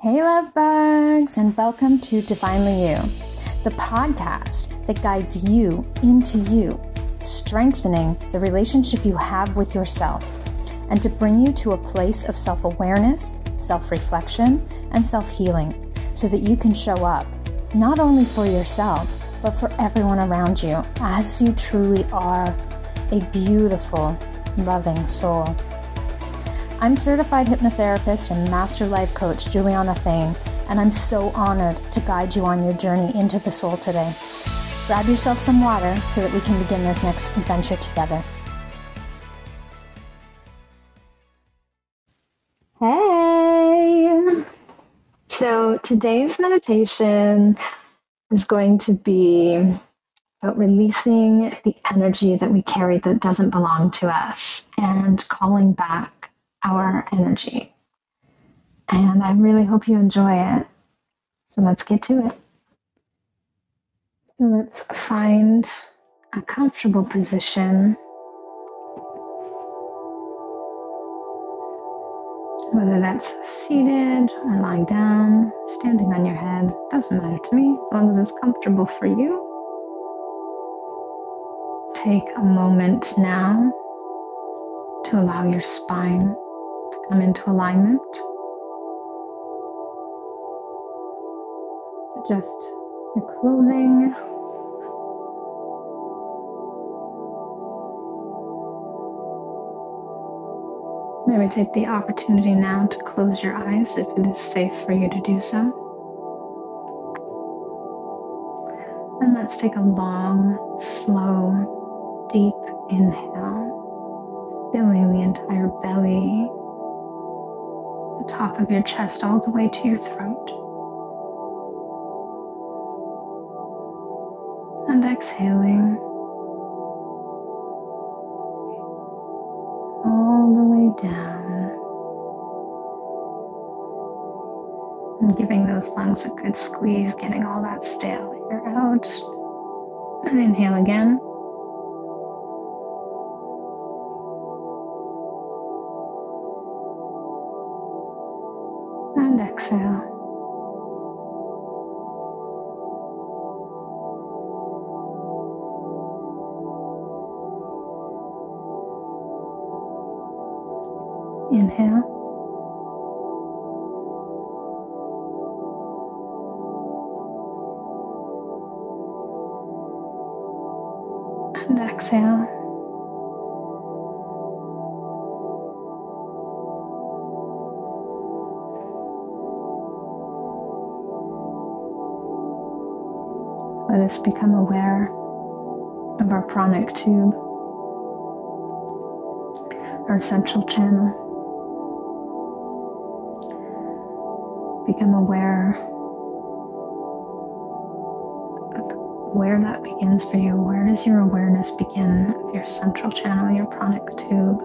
Hey, love bugs, and welcome to Divinely You, the podcast that guides you into you, strengthening the relationship you have with yourself, and to bring you to a place of self awareness, self reflection, and self healing so that you can show up not only for yourself, but for everyone around you as you truly are a beautiful, loving soul. I'm certified hypnotherapist and master life coach Juliana Theine, and I'm so honored to guide you on your journey into the soul today. Grab yourself some water so that we can begin this next adventure together. Hey! So today's meditation is going to be about releasing the energy that we carry that doesn't belong to us and calling back our energy. And I really hope you enjoy it. So let's get to it. So let's find a comfortable position. Whether that's seated or lying down, standing on your head, doesn't matter to me as long as it's comfortable for you. Take a moment now to allow your spine come into alignment. Adjust your clothing. Maybe take the opportunity now to close your eyes if it is safe for you to do so. And let's take a long, slow, deep inhale, filling the entire belly top of your chest all the way to your throat. And exhaling all the way down. And giving those lungs a good squeeze, getting all that stale air out. And inhale again. Inhale. And exhale. Let us become aware of our pranic tube, our central channel. Become aware of where that begins for you. Where does your awareness begin your central channel, your pranic tube?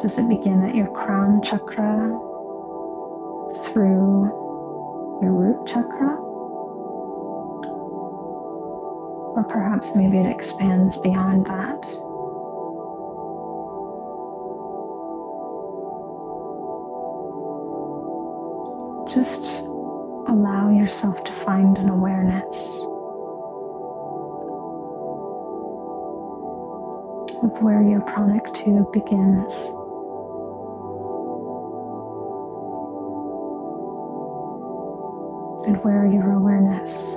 Does it begin at your crown chakra through your root chakra? Or perhaps maybe it expands beyond that. Just allow yourself to find an awareness of where your pranic tube begins. And where your awareness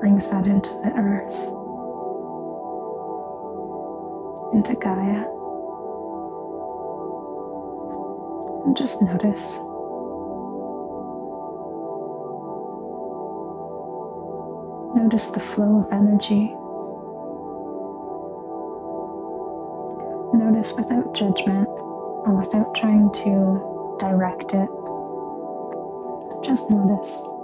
brings that into the earth, into Gaia. And just notice. Notice the flow of energy. Notice without judgment or without trying to direct it. Just notice.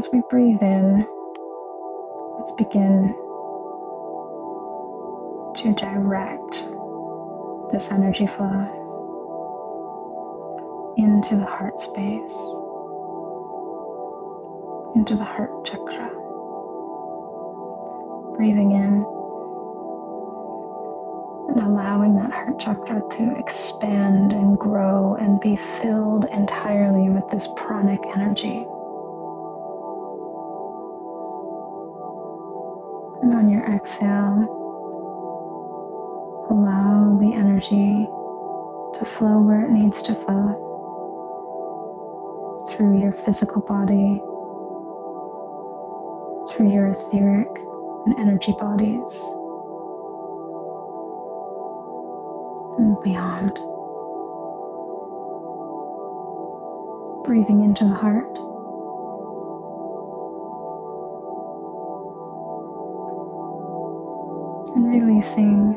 As we breathe in, let's begin to direct this energy flow. into the heart space, into the heart chakra. Breathing in and allowing that heart chakra to expand and grow and be filled entirely with this pranic energy. On your exhale, allow the energy to flow where it needs to flow through your physical body, through your etheric and energy bodies, and beyond. Breathing into the heart. Releasing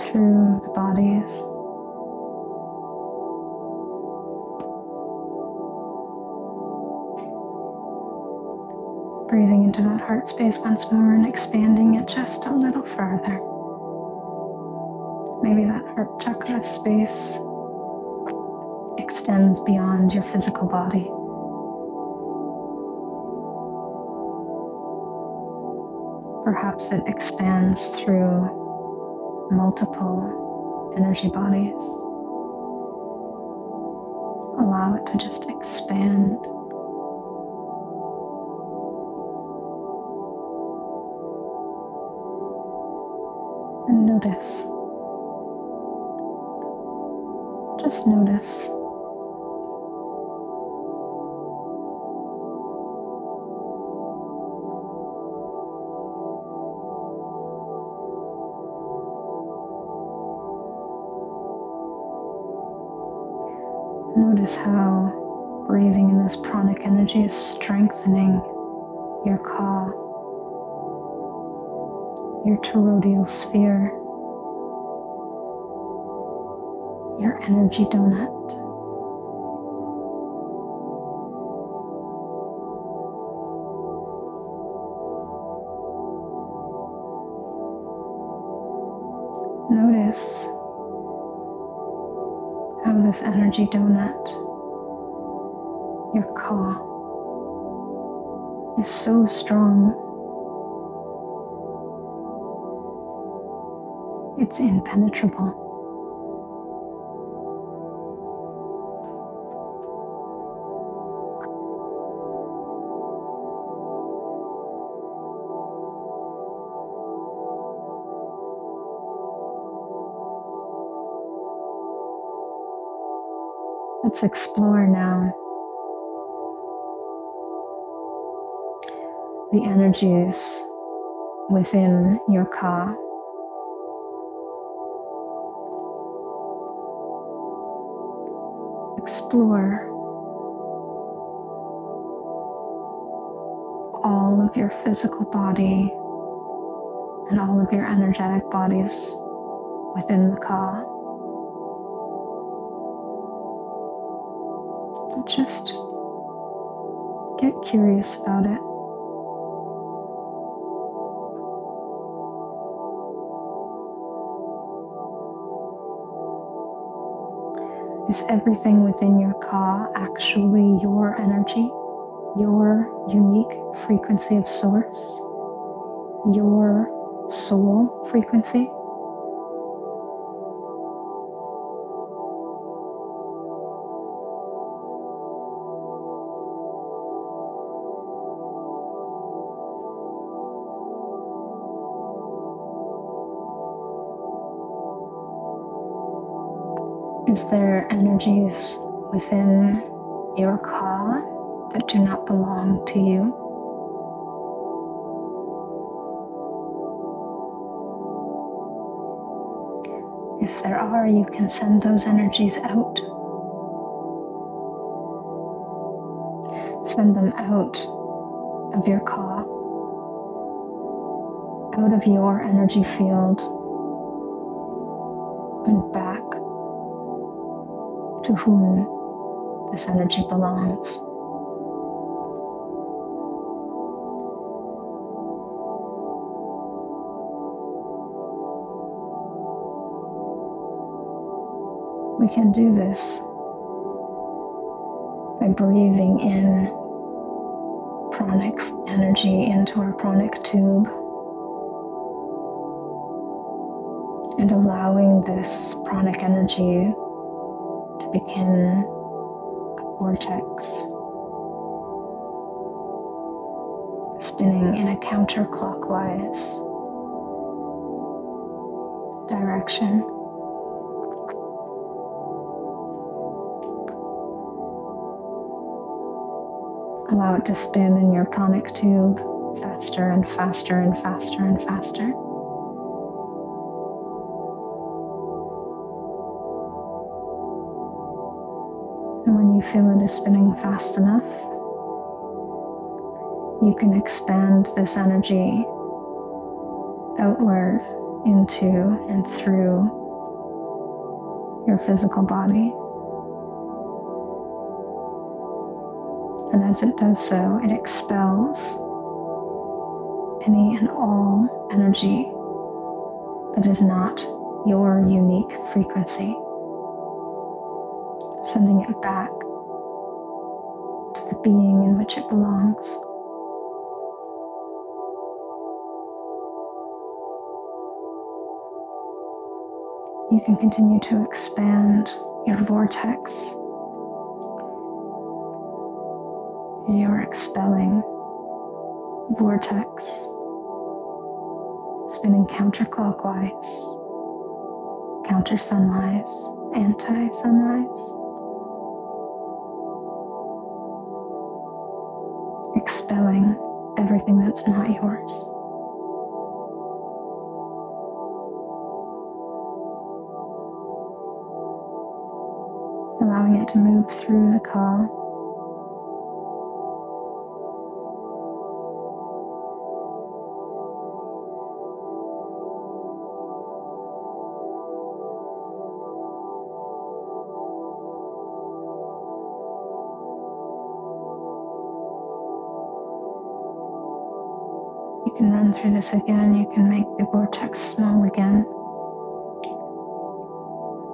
through the bodies. Breathing into that heart space once more and expanding it just a little further. Maybe that heart chakra space extends beyond your physical body. Perhaps it expands through multiple energy bodies. Allow it to just expand and notice. Just notice. Notice how breathing in this pranic energy is strengthening your ka your toroidal sphere, your energy donut. This energy donut, your ka, is so strong It's impenetrable. Let's explore now the energies within your ka. explore all of your physical body and all of your energetic bodies within the ka. Just get curious about it. Is everything within your ka actually your energy, your unique frequency of source, your soul frequency? Is there energies within your ka that do not belong to you? If there are, you can send those energies out. Send them out of your ka, out of your energy field, and back to whom this energy belongs. We can do this by breathing in pranic energy into our pranic tube and allowing this pranic energy begin a vortex spinning in a counterclockwise direction. Allow it to spin in your pranic tube faster and faster and faster and faster. You feel it is spinning fast enough, you can expand this energy outward into and through your physical body. And as it does so, it expels any and all energy that is not your unique frequency, sending it back the being in which it belongs. You can continue to expand your vortex you're expelling vortex, spinning counterclockwise, counter sunrise, anti sunrise. Expelling everything that's not yours. Allowing it to move through the ka Through this again. You can make the vortex small again.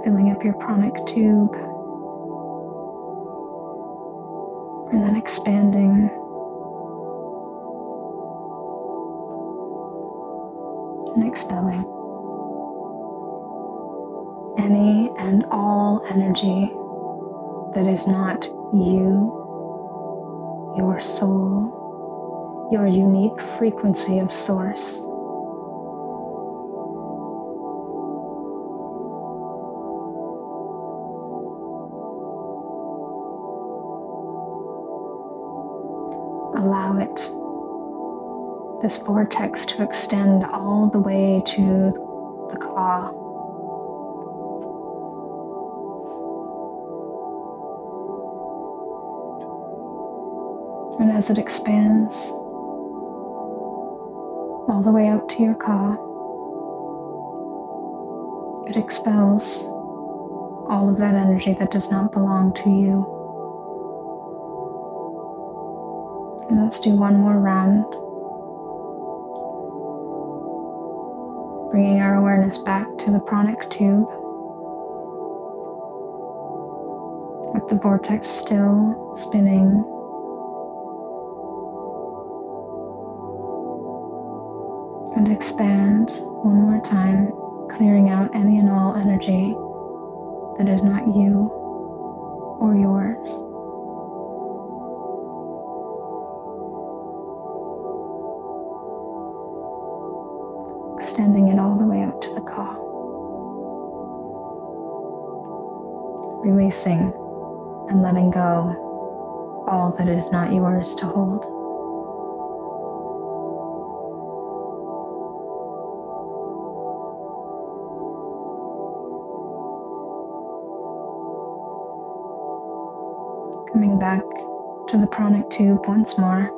Filling up your pranic tube. And then expanding. And expelling. Any and all energy that is not you, your soul, your unique frequency of source. Allow it, this vortex, to extend all the way to the ka. And as it expands, all the way out to your ka. It expels all of that energy that does not belong to you. And let's do one more round. Bringing our awareness back to the pranic tube. With the vortex still spinning expand one more time, clearing out any and all energy that is not you or yours. Extending it all the way out to the ka. Releasing and letting go all that is not yours to hold. Pranic tube once more.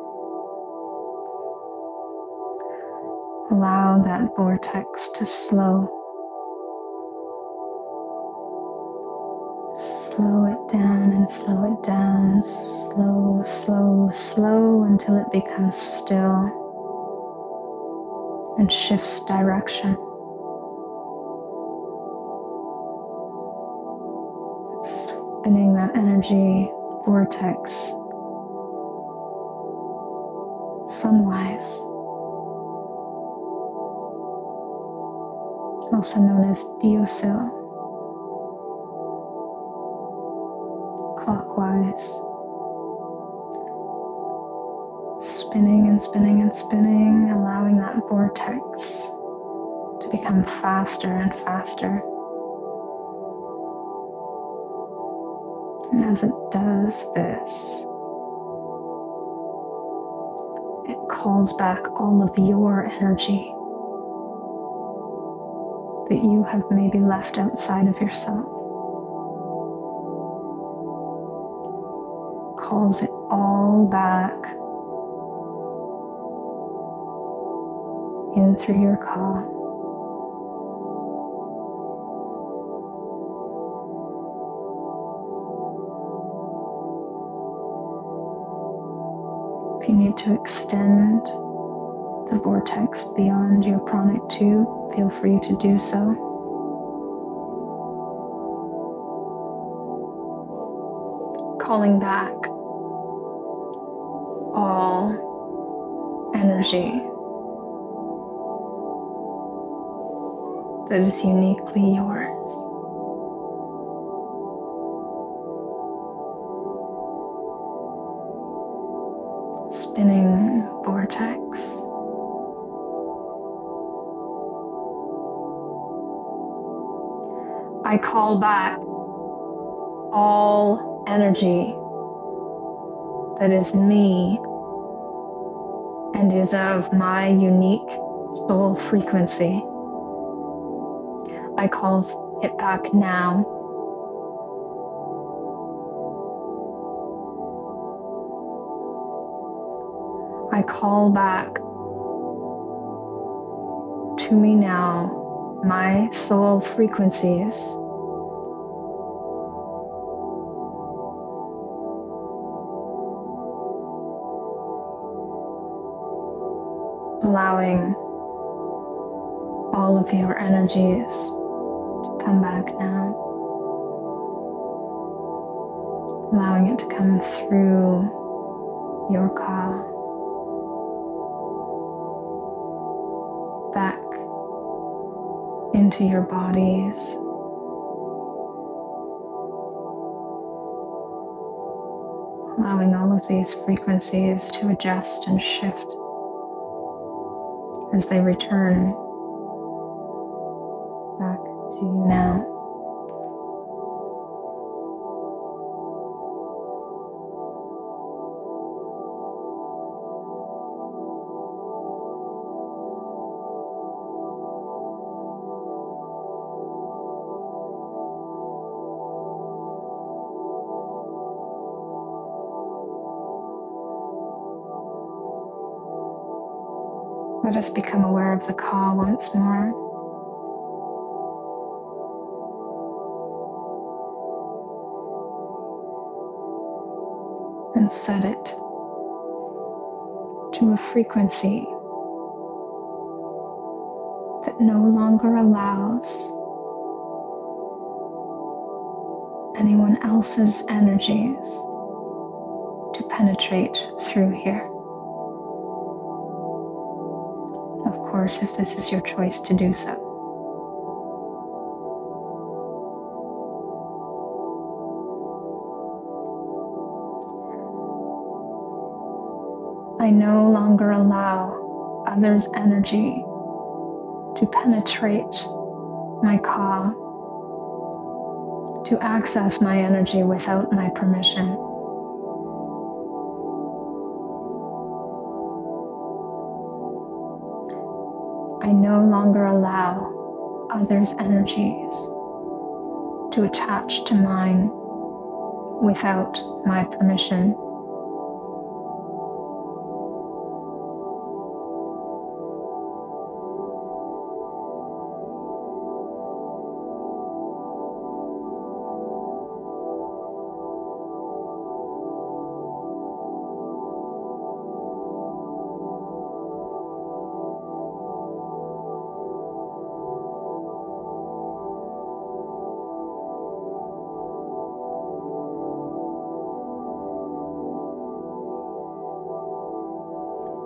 Allow that vortex to slow. Slow it down and slow it down, slow, slow, slow until it becomes still and shifts direction. spinning that energy vortex also known as deosil, clockwise, spinning and spinning and spinning, allowing that vortex to become faster and faster. And as it does this, it calls back all of your energy that you have maybe left outside of yourself. Calls it all back in through your ka. you need to extend the vortex beyond your pranic tube, feel free to do so. Calling back all energy that is uniquely yours. Call back all energy that is me and is of my unique soul frequency. I call it back now I call back to me now my soul frequencies. Allowing all of your energies to come back now. Allowing it to come through your ka. back into your bodies. Allowing all of these frequencies to adjust and shift as they return Let us become aware of the ka once more. And set it to a frequency that no longer allows anyone else's energies to penetrate through here. Course, if this is your choice to do so. I no longer allow others' energy to penetrate my ka, to access my energy without my permission. No longer allow others' energies to attach to mine without my permission.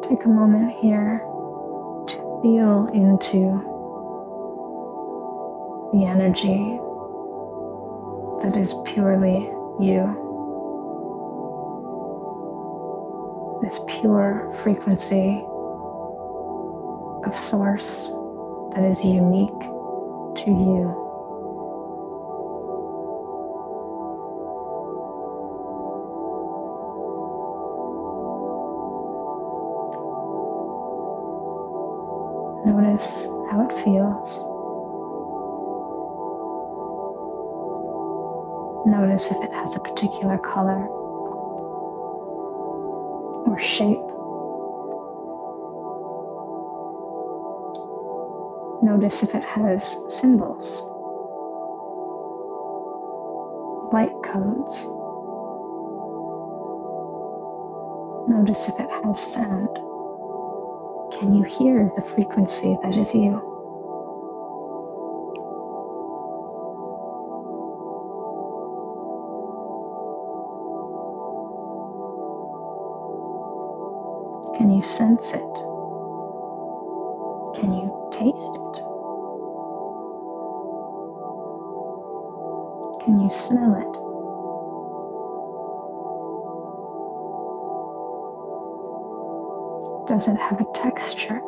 Take a moment here to feel into the energy that is purely you. This pure frequency of source that is unique to you. Notice how it feels. Notice if it has a particular color or shape. Notice if it has symbols, light codes. Notice if it has sound. Can you hear the frequency that is you? Can you sense it? Can you taste it? Can you smell it? Does it have a texture?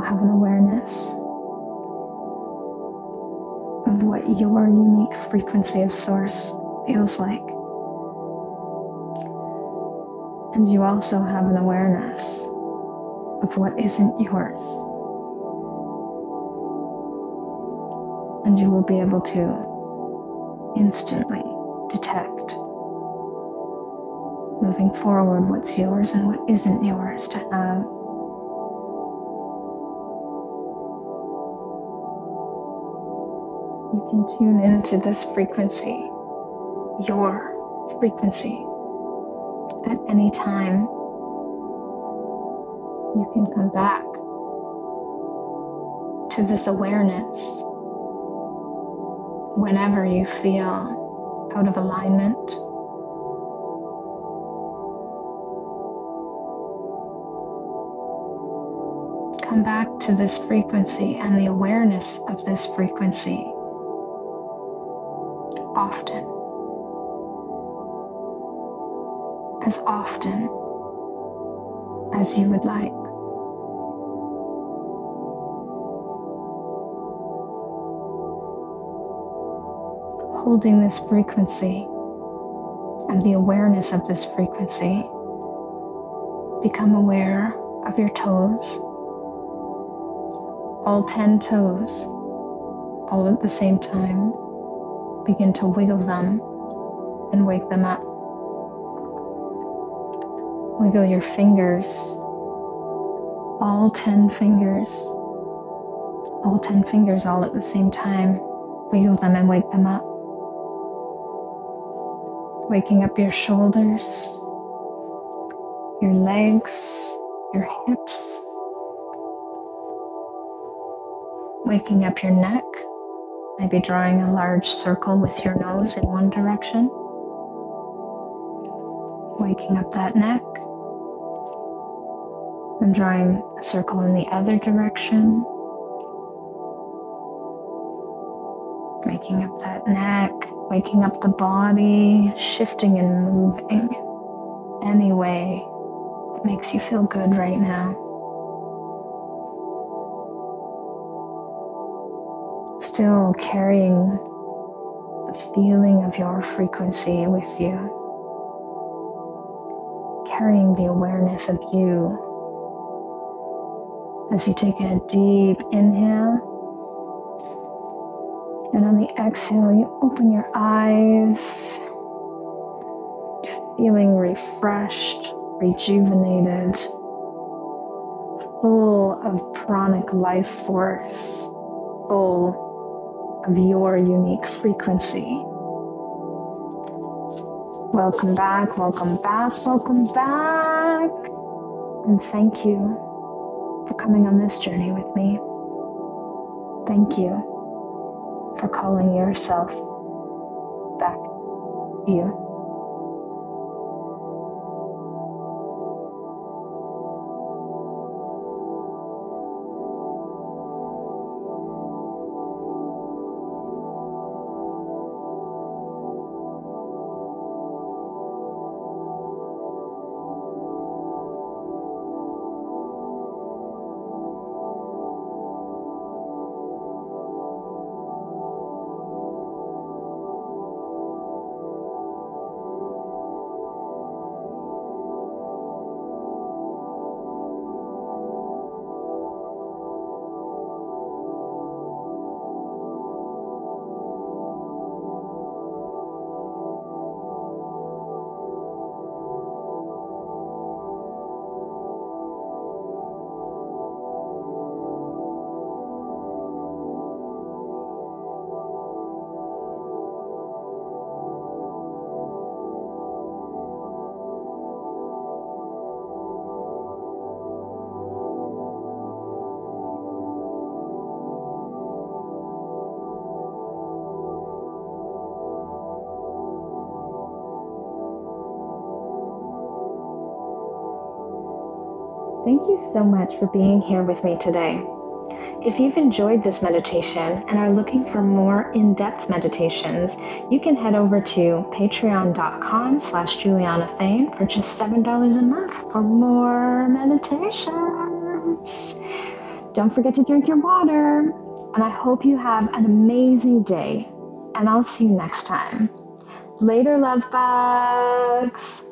Have an awareness of what your unique frequency of source feels like. And you also have an awareness of what isn't yours. And you will be able to instantly detect moving forward what's yours and what isn't yours to have you can tune into this frequency, your frequency, at any time. You can come back to this awareness whenever you feel out of alignment. Come back to this frequency and the awareness of this frequency often. As often as you would like. Holding this frequency and the awareness of this frequency, become aware of your toes, all 10 toes, all at the same time begin to wiggle them and wake them up. Wiggle your fingers, all 10 fingers, all 10 fingers all at the same time. Wiggle them and wake them up. Waking up your shoulders, your legs, your hips. Waking up your neck, Maybe drawing a large circle with your nose in one direction. Waking up that neck. And drawing a circle in the other direction. Waking up that neck, waking up the body, shifting and moving any way that makes you feel good right now. Still carrying the feeling of your frequency with you, carrying the awareness of you as you take a deep inhale. And on the exhale, you open your eyes, feeling refreshed, rejuvenated, full of pranic life force, full of your unique frequency. Welcome back, welcome back, welcome back. And thank you for coming on this journey with me. Thank you for calling yourself back to you. Thank you so much for being here with me today. If you've enjoyed this meditation and are looking for more in-depth meditations, you can head over to patreon.com slash Juliana Theine for just $7 a month for more meditations. Don't forget to drink your water. And I hope you have an amazing day. And I'll see you next time. Later, love bugs.